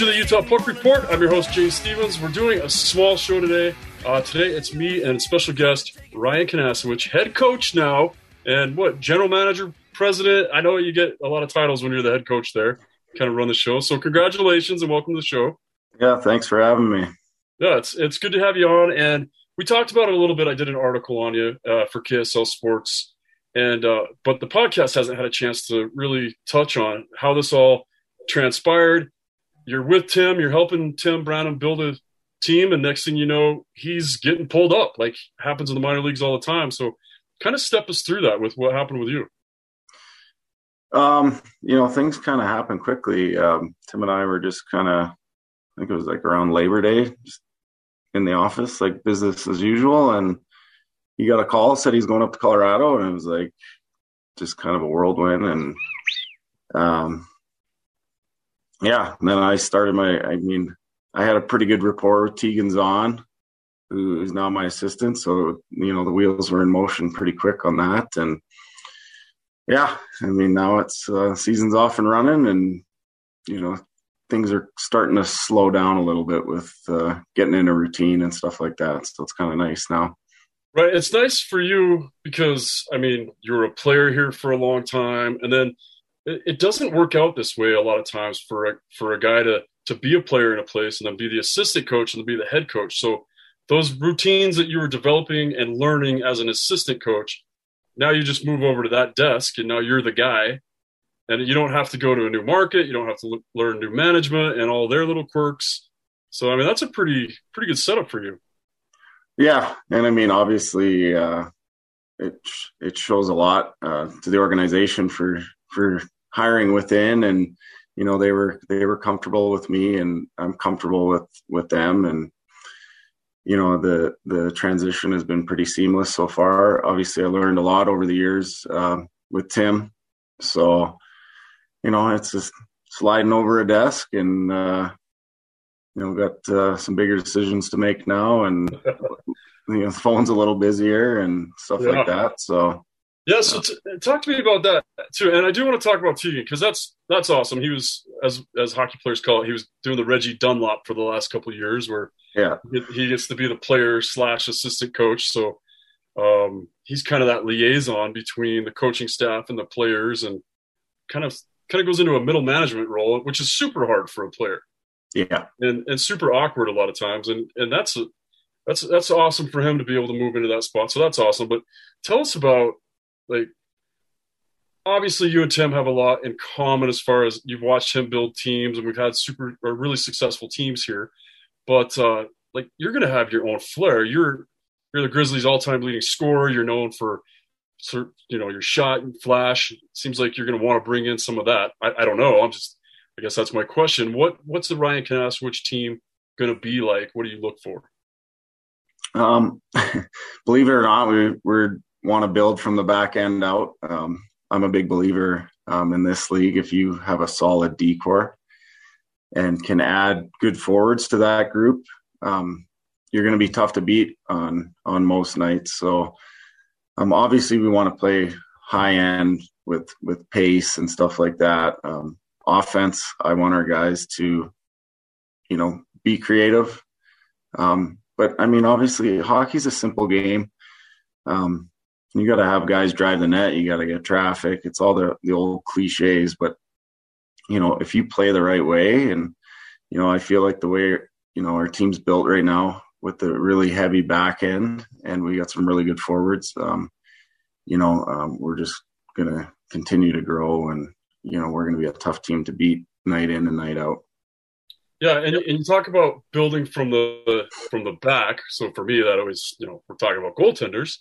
To the Utah Puck Report. I'm your host, James Stevens. We're doing a small show today. Uh, today it's me and special guest Ryan Kinasewich, head coach now, and what general manager, president. I know you get a lot of titles when you're the head coach there, kind of run the show. So congratulations and welcome to the show. Yeah, thanks for having me. Yeah, it's it's good to have you on, and we talked about it a little bit. I did an article on you uh, for KSL Sports, and uh, but the podcast hasn't had a chance to really touch on how this all transpired. You're with Tim, you're helping Tim Branham build a team, and next thing you know, he's getting pulled up, like happens in the minor leagues all the time. So, kind of step us through that with what happened with you. Um, you know, things kind of happen quickly. Um, Tim and I were just kind of, I think it was like around Labor Day, just in the office, like business as usual. And he got a call, said he's going up to Colorado, and it was like just kind of a whirlwind. And um, yeah, and then I started my, I mean, I had a pretty good rapport with Teigan Zahn, who is now my assistant. So, you know, the wheels were in motion pretty quick on that. And yeah, I mean, now it's uh, season's off and running, and, you know, things are starting to slow down a little bit with uh, getting in a routine and stuff like that. So it's kind of nice now. Right. It's nice for you because, I mean, you were a player here for a long time. And then it, doesn't work out this way a lot of times for a, for a guy to, to be a player in a place and then be the assistant coach and then be the head coach. So those routines that you were developing and learning as an assistant coach, now you just move over to that desk and now you're the guy and you don't have to go to a new market. You don't have to learn new management and all their little quirks. So, I mean, that's a pretty, pretty good setup for you. Yeah, and I mean, obviously, uh, it it shows a lot uh, to the organization for for hiring within, and you know they were they were comfortable with me, and I'm comfortable with with them, and you know the the transition has been pretty seamless so far. Obviously, I learned a lot over the years uh, with Tim, so you know it's just sliding over a desk and uh, you know got uh, some bigger decisions to make now and you know the phone's a little busier and stuff Yeah. like that so Yeah, so t- talk to me about that too, and I do want to talk about Teigan because that's that's awesome. He was, as as hockey players call it, he was doing the Reggie Dunlop for the last couple of years, where yeah he he gets to be the player slash assistant coach. So um, he's kind of that liaison between the coaching staff and the players, and kind of kind of goes into a middle management role, which is super hard for a player yeah and and super awkward a lot of times, and and that's a, that's that's awesome for him to be able to move into that spot. So that's awesome. But tell us about like obviously you and Tim have a lot in common as far as you've watched him build teams, and we've had super or really successful teams here. But uh, like you're going to have your own flair. You're you're the Grizzlies' all-time leading scorer. You're known for you know your shot and flash. Seems like you're going to want to bring in some of that. I, I don't know. I'm just I guess that's my question. What what's the Ryan Kinasewich team going to be like? What do you look for? um believe it or not we we want to build from the back end out. Um i'm a big believer um in this league if you have a solid decor and can add good forwards to that group um you're going to be tough to beat on on most nights. So um obviously we want to play high end with with pace and stuff like that. Um offense i want our guys to you know be creative. Um, but I mean, obviously, hockey's a simple game. Um, you got to have guys drive the net. You got to get traffic. It's all the the old cliches, but you know, if you play the right way, and you know, I feel like the way you know our team's built right now with the really heavy back end, and we got some really good forwards. Um, you know, um, we're just gonna continue to grow, and you know, we're gonna be a tough team to beat night in and night out. Yeah, and, and you talk about building from the from the back. So for me, that always, you know, we're talking about goaltenders.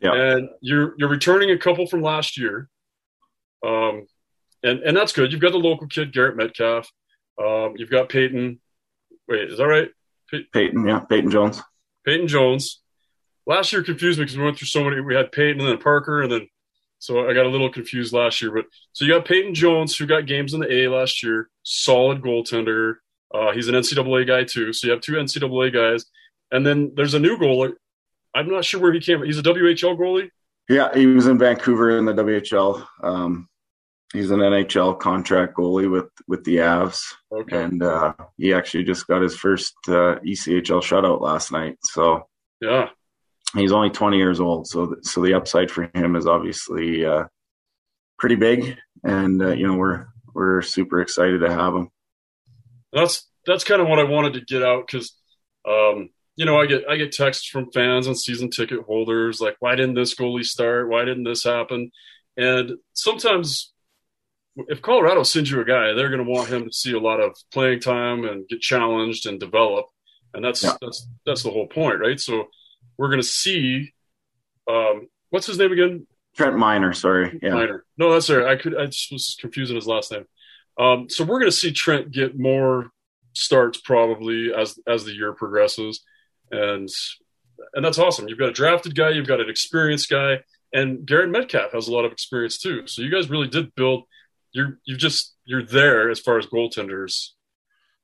Yeah. And you're you're returning a couple from last year. Um, and and that's good. You've got the local kid Garrett Metcalf. Um, you've got Peyton. Wait, is that right? Pey- Peyton, yeah, Peyton Jones. Peyton Jones. Last year confused me because we went through so many. We had Peyton and then Parker, and then so I got a little confused last year. But so you got Peyton Jones, who got games in the A last year, solid goaltender. Uh, he's an NCAA guy too. So you have two NCAA guys, and then there's a new goalie. I'm not sure where he came. He's a WHL goalie. Yeah, he was in Vancouver in the WHL. Um, he's an NHL contract goalie with with the Avs, okay. and uh, he actually just got his first uh, ECHL shutout last night. So yeah, he's only 20 years old. So so the upside for him is obviously uh, pretty big, and uh, you know we're we're super excited to have him. That's that's kind of what I wanted to get out because. Um, you know, I get I get texts from fans and season ticket holders like, why didn't this goalie start? Why didn't this happen? And sometimes if Colorado sends you a guy, they're going to want him to see a lot of playing time and get challenged and develop, and that's yeah. that's that's the whole point, right? So we're going to see, um, what's his name again? Trent Miner. Sorry, yeah. Miner. No, that's right. I could I just was confusing his last name. Um, so we're going to see Trent get more starts probably as as the year progresses, and and that's awesome. You've got a drafted guy, you've got an experienced guy, and Garrett Metcalf has a lot of experience too. So you guys really did build you're you just you're there as far as goaltenders.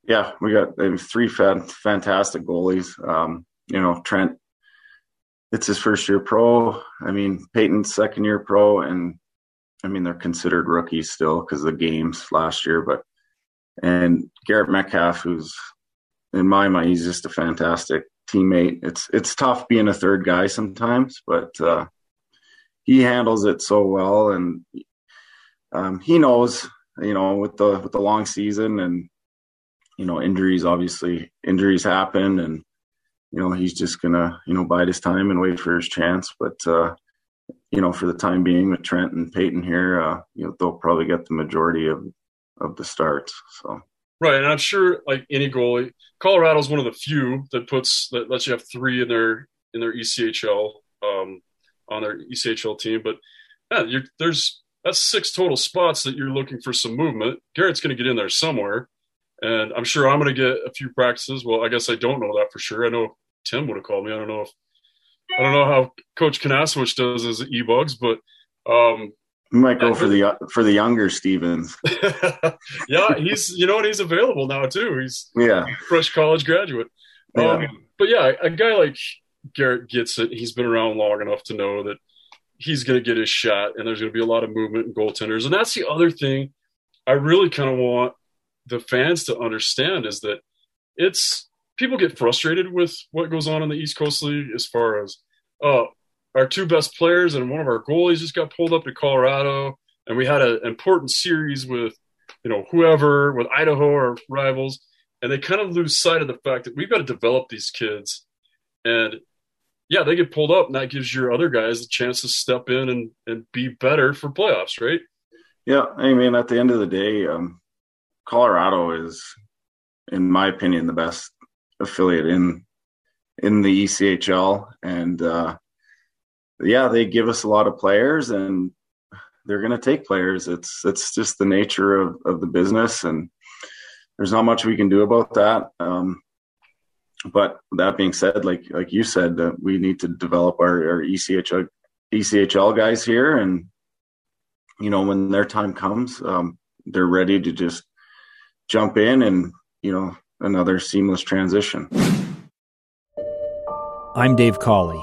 Yeah, we got three fantastic goalies. Um, you know, Trent, it's his first year pro. I mean, Peyton's second year pro, and I mean they're considered rookies still because the games last year. But and Garrett Metcalf, who's in my mind, he's just a fantastic teammate. It's it's tough being a third guy sometimes, but uh, he handles it so well, and um, he knows, you know, with the with the long season and you know injuries, obviously injuries happen, and you know he's just gonna you know bide his time and wait for his chance. But uh, you know, for the time being, with Trent and Peyton here, uh, you know they'll probably get the majority of of the starts. So. Right, and I'm sure like any goalie, Colorado's one of the few that puts that lets you have three in their in their ECHL um, on their ECHL team. But yeah, there's that's six total spots that you're looking for some movement. Garrett's going to get in there somewhere, and I'm sure I'm going to get a few practices. Well, I guess I don't know that for sure. I know Tim would have called me. I don't know if I don't know how Coach Kinasewich does his e bugs, but um, we might go for the for the younger Stevens. yeah, he's you know what he's available now too. He's yeah fresh college graduate. Yeah. Um, but yeah, a guy like Garrett gets it. He's been around long enough to know that he's going to get his shot, and there's going to be a lot of movement in goaltenders. And that's the other thing I really kind of want the fans to understand is that it's people get frustrated with what goes on in the East Coast League as far as uh, our two best players and one of our goalies just got pulled up to Colorado, and we had an important series with you know whoever with Idaho or rivals, and they kind of lose sight of the fact that we've got to develop these kids and yeah, they get pulled up, and that gives your other guys a chance to step in and, and be better for playoffs, right? Yeah, I mean, at the end of the day, um, Colorado is, in my opinion, the best affiliate in in the ECHL, and uh, yeah, they give us a lot of players, and they're going to take players. It's it's just the nature of of the business, and there's not much we can do about that. Um, but that being said, like like you said, uh, we need to develop our, our ECHL ECHL guys here, and you know when their time comes, um, they're ready to just jump in and you know another seamless transition. I'm Dave Cawley,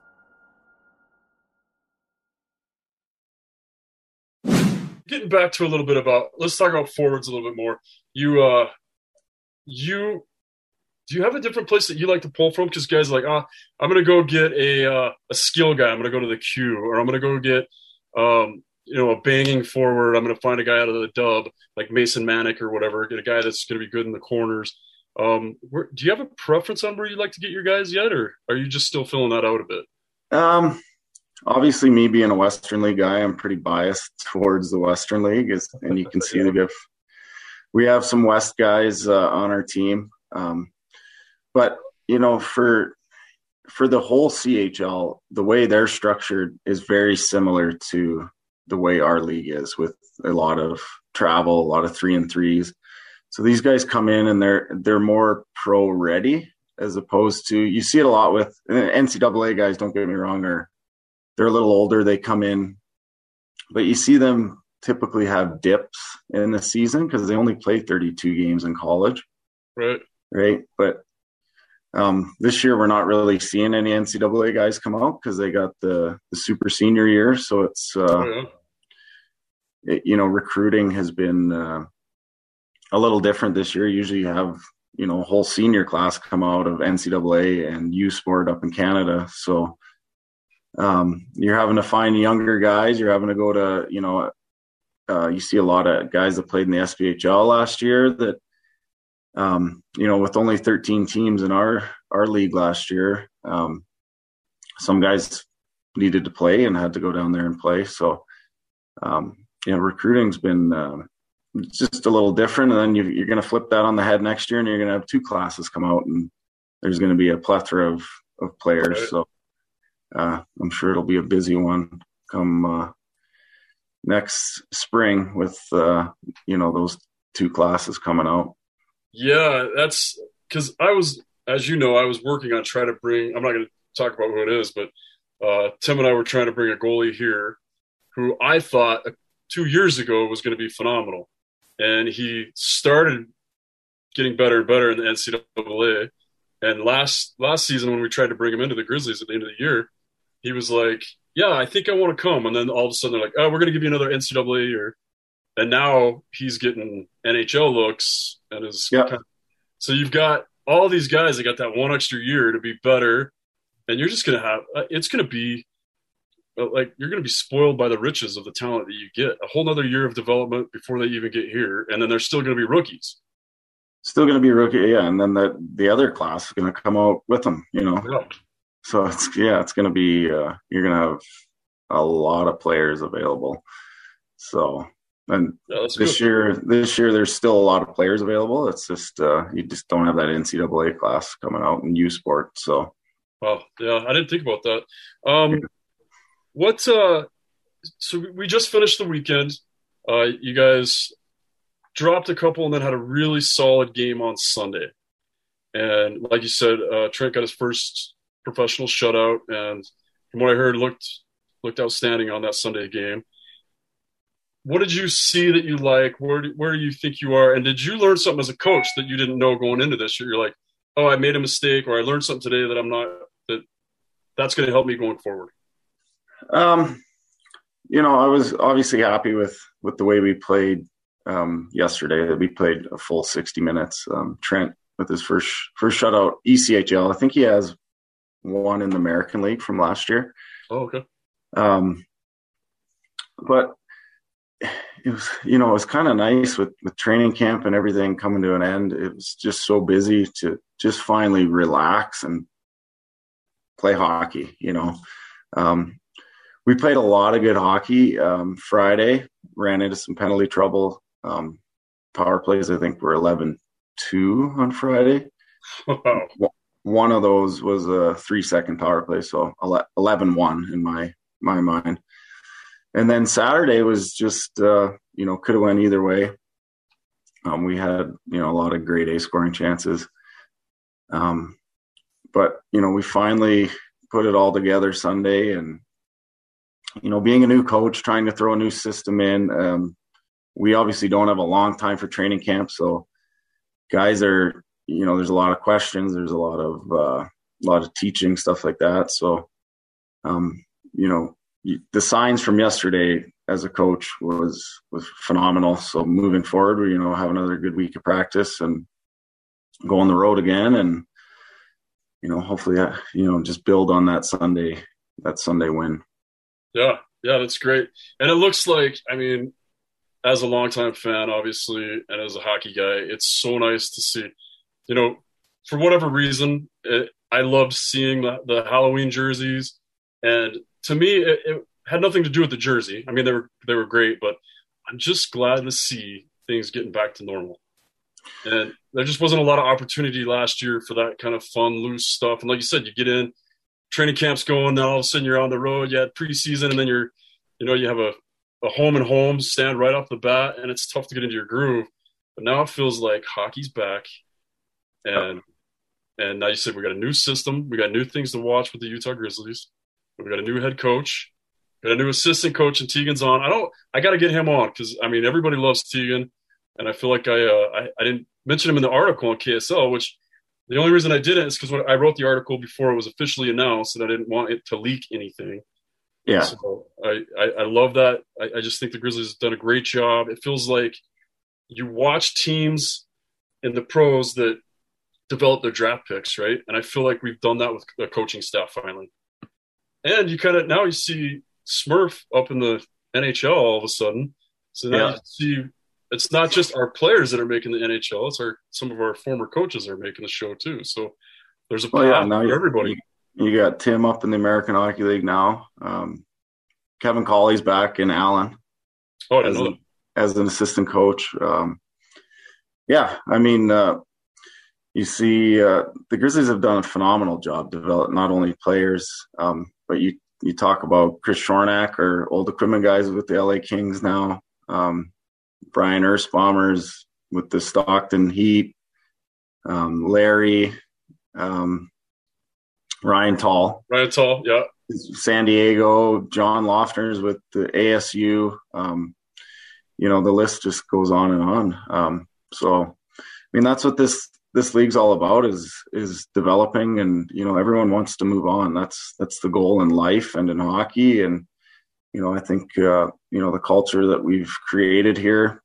Getting back to a little bit about, let's talk about forwards a little bit more. You, uh, you do you have a different place that you like to pull from? Because guys are like, ah, I'm gonna go get a uh, a skill guy. I'm gonna go to the Q, or I'm gonna go get um, you know a banging forward. I'm gonna find a guy out of the dub like Mason Manic or whatever. Get a guy that's gonna be good in the corners. Um, where, do you have a preference on where you like to get your guys yet, or are you just still filling that out a bit? Um, obviously, me being a Western League guy, I'm pretty biased towards the Western League, is, and you can see that if we have some West guys uh, on our team. Um, but you know, for for the whole CHL, the way they're structured is very similar to the way our league is, with a lot of travel, a lot of three and threes. So these guys come in and they're they're more pro ready as opposed to you see it a lot with NCAA guys. Don't get me wrong, or they're a little older. They come in, but you see them typically have dips in the season because they only play 32 games in college. Right. Right. But um, this year, we're not really seeing any NCAA guys come out because they got the, the super senior year. So it's, uh, oh, yeah. it, you know, recruiting has been uh, a little different this year. Usually you have, you know, a whole senior class come out of NCAA and U Sport up in Canada. So um, you're having to find younger guys. You're having to go to, you know, uh, you see a lot of guys that played in the SPHL last year that um, you know, with only 13 teams in our our league last year, um, some guys needed to play and had to go down there and play. So, um, you know, recruiting's been uh, just a little different. And then you, are going to flip that on the head next year, and you're going to have two classes come out, and there's going to be a plethora of of players. So, uh, I'm sure it'll be a busy one come uh, next spring with uh, you know those two classes coming out. Yeah, that's because I was, as you know, I was working on trying to bring. I'm not going to talk about who it is, but uh, Tim and I were trying to bring a goalie here, who I thought uh, two years ago was going to be phenomenal, and he started getting better and better in the NCAA. And last last season, when we tried to bring him into the Grizzlies at the end of the year, he was like, "Yeah, I think I want to come." And then all of a sudden, they're like, "Oh, we're going to give you another NCAA year." and now he's getting NHL looks and is yeah. Kind of, so you've got all these guys that got that one extra year to be better, and you're just gonna have uh, it's gonna be uh, like you're gonna be spoiled by the riches of the talent that you get. A whole other year of development before they even get here, and then they're still gonna be rookies. Still gonna be rookie, yeah, and then the the other class is gonna come out with them, you know. Yeah. So it's yeah, it's gonna be uh, you're gonna have a lot of players available. So and this good. year, this year, there's still a lot of players available. It's just uh, you just don't have that NCAA class coming out in U Sport. So, well, yeah, I didn't think about that. Um, what? Uh, so we just finished the weekend. Uh, you guys dropped a couple and then had a really solid game on Sunday. And like you said, uh, Trent got his first professional shutout, and from what I heard, looked looked outstanding on that Sunday game what did you see that you like? Where do, where do you think you are? And did you learn something as a coach that you didn't know going into this? You're like, oh, I made a mistake, or I learned something today that I'm not that that's going to help me going forward. Um, you know, I was obviously happy with with the way we played um, yesterday. That we played a full 60 minutes. Um, Trent with his first first shutout ECHL. I think he has one in the American League from last year. Oh, okay. Um, but it was you know it was kind of nice with with training camp and everything coming to an end. It was just so busy to just finally relax and play hockey. You know, um, we played a lot of good hockey. Um, Friday ran into some penalty trouble. Um, power plays I think were 11-2 on Friday. Wow. One of those was a three second power play, so 11-1 in my my mind and then Saturday was just uh, you know could have went either way. Um, we had you know a lot of great A scoring chances, um, but you know we finally put it all together Sunday, and you know being a new coach, trying to throw a new system in. Um, we obviously don't have a long time for training camp, so guys are you know there's a lot of questions, there's a lot of uh, a lot of teaching stuff like that. So um, you know the signs from yesterday as a coach was was phenomenal. So moving forward, we you know have another good week of practice and go on the road again, and you know hopefully uh, you know just build on that Sunday that Sunday win. Yeah, yeah, that's great. And it looks like I mean, as a longtime fan, obviously, and as a hockey guy, it's so nice to see. You know, for whatever reason, it, I loved seeing the, the Halloween jerseys and to me, it, it, had nothing to do with the jersey. I mean, they were they were great, but I'm just glad to see things getting back to normal. And there just wasn't a lot of opportunity last year for that kind of fun, loose stuff. And like you said, you get in, training camps going, then all of a sudden you're on the road. You had preseason, and then you're, you know, you have a, a home and home stand right off the bat, and it's tough to get into your groove. But now it feels like hockey's back, and and now you said we got a new system, we got new things to watch with the Utah Grizzlies. We got a new head coach, got a new assistant coach, and Teigan's on. I don't. I got to get him on because I mean everybody loves Teigan, and I feel like I, uh, I I didn't mention him in the article on KSL, which the only reason I didn't is because I wrote the article before it was officially announced, and I didn't want it to leak anything. Yeah. So I, I, I love that. I, I just think the Grizzlies have done a great job. It feels like you watch teams in the pros that develop their draft picks, right? And I feel like we've done that with the coaching staff finally. And you kind of now you see Smurf up in the NHL all of a sudden. So now yeah. you see it's not just our players that are making the NHL; it's our some of our former coaches are making the show too. So there's a well, yeah, now for everybody. You, you, got Tim up in the American Hockey League now. Um, Kevin Colley's back in Allen. Oh, as, an, as an assistant coach. Um, yeah, I mean, uh, you see, uh, the Grizzlies have done a phenomenal job developing not only players, um, but you you talk about Chris Shornack or old equipment guys with the LA Kings now. Um, Brian Ersbombers with the Stockton Heat. Um, Larry, um, Ryan Tall. Ryan Tall, yeah. San Diego, John Lofters with the ASU. Um, you know, the list just goes on and on. Um, so, I mean, that's what this this league's all about is is developing and you know everyone wants to move on. That's that's the goal in life and in hockey. And you know i think uh, you know the culture that we've created here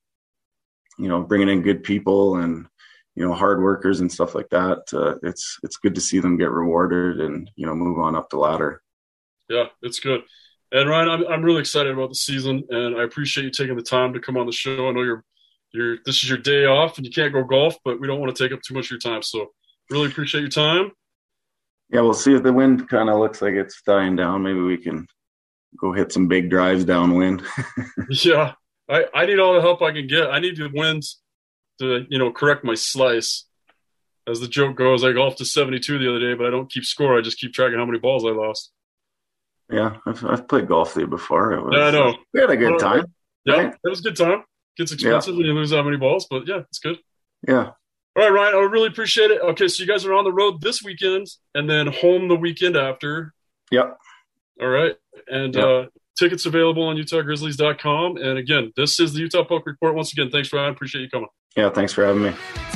you know bringing in good people and you know hard workers and stuff like that uh, it's it's good to see them get rewarded and you know move on up the ladder. Yeah it's good. And ryan i'm, I'm really excited about the season and i appreciate you taking the time to come on the show. I know you're you're this is your day off and you can't go golf, but we don't want to take up too much of your time. So really appreciate your time. Yeah, we'll see if the wind kind of looks like it's dying down. Maybe we can go hit some big drives downwind. yeah, I, I need all the help I can get. I need the winds to you know correct my slice. As the joke goes, I golfed to 72 the other day, but I don't keep score. I just keep tracking how many balls I lost. Yeah, I've, I've played golf there before. It was, yeah, I know. We had a good time. Yeah, right? it was a good time. Gets expensive yeah. when you lose that many balls, but yeah, it's good. Yeah. All right, Ryan, I really appreciate it. Okay, so you guys are on the road this weekend and then home the weekend after. Yep. All right. And yep. uh, tickets available on UtahGrizzlies.com. And again, this is the Utah Puck Report. Once again, thanks, Ryan. Appreciate you coming. Yeah, thanks for having me.